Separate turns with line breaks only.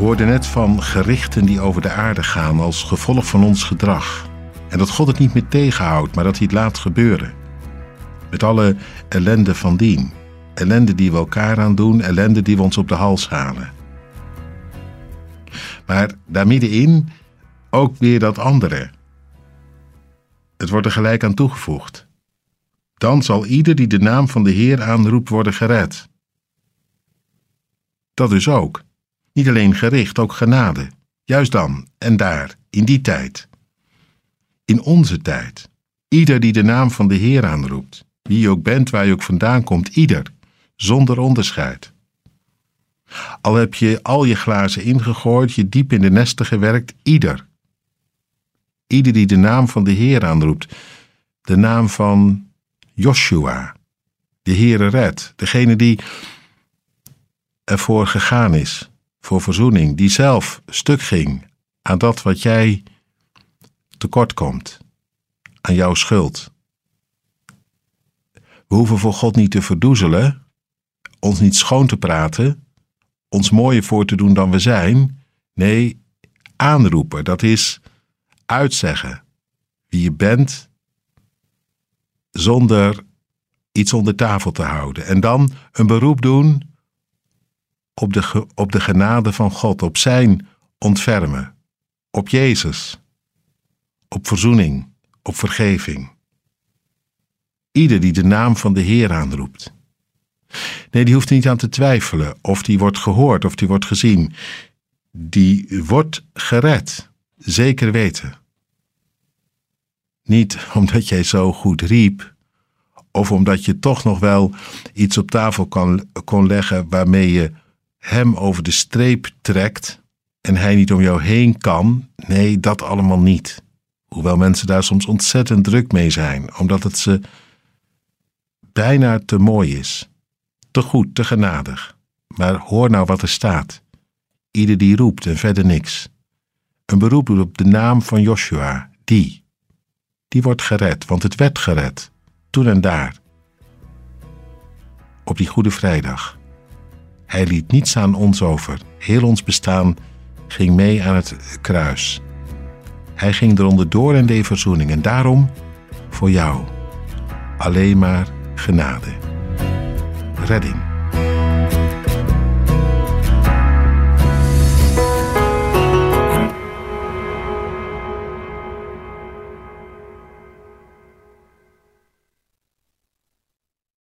We hoorden net van gerichten die over de aarde gaan als gevolg van ons gedrag. En dat God het niet meer tegenhoudt, maar dat hij het laat gebeuren. Met alle ellende van dien. Ellende die we elkaar aandoen, ellende die we ons op de hals halen. Maar daar middenin ook weer dat andere. Het wordt er gelijk aan toegevoegd. Dan zal ieder die de naam van de Heer aanroept worden gered. Dat dus ook. Niet alleen gericht, ook genade. Juist dan en daar, in die tijd. In onze tijd. Ieder die de naam van de Heer aanroept. Wie je ook bent, waar je ook vandaan komt, ieder. Zonder onderscheid. Al heb je al je glazen ingegooid, je diep in de nesten gewerkt, ieder. Ieder die de naam van de Heer aanroept. De naam van Joshua. De Heere red. Degene die ervoor gegaan is. Voor verzoening. Die zelf stuk ging aan dat wat jij tekort komt. Aan jouw schuld. We hoeven voor God niet te verdoezelen. Ons niet schoon te praten ons mooier voor te doen dan we zijn. Nee, aanroepen, dat is uitzeggen wie je bent zonder iets onder tafel te houden. En dan een beroep doen op de, op de genade van God, op zijn ontfermen, op Jezus, op verzoening, op vergeving. Ieder die de naam van de Heer aanroept. Nee, die hoeft niet aan te twijfelen of die wordt gehoord of die wordt gezien. Die wordt gered, zeker weten. Niet omdat jij zo goed riep, of omdat je toch nog wel iets op tafel kan, kon leggen waarmee je hem over de streep trekt en hij niet om jou heen kan. Nee, dat allemaal niet. Hoewel mensen daar soms ontzettend druk mee zijn, omdat het ze bijna te mooi is te goed, te genadig. Maar hoor nou wat er staat. Ieder die roept en verder niks. Een beroep doet op de naam van Joshua, die. Die wordt gered, want het werd gered. Toen en daar. Op die Goede Vrijdag. Hij liet niets aan ons over. Heel ons bestaan ging mee aan het kruis. Hij ging eronder door en deed verzoening. En daarom voor jou alleen maar genade redding.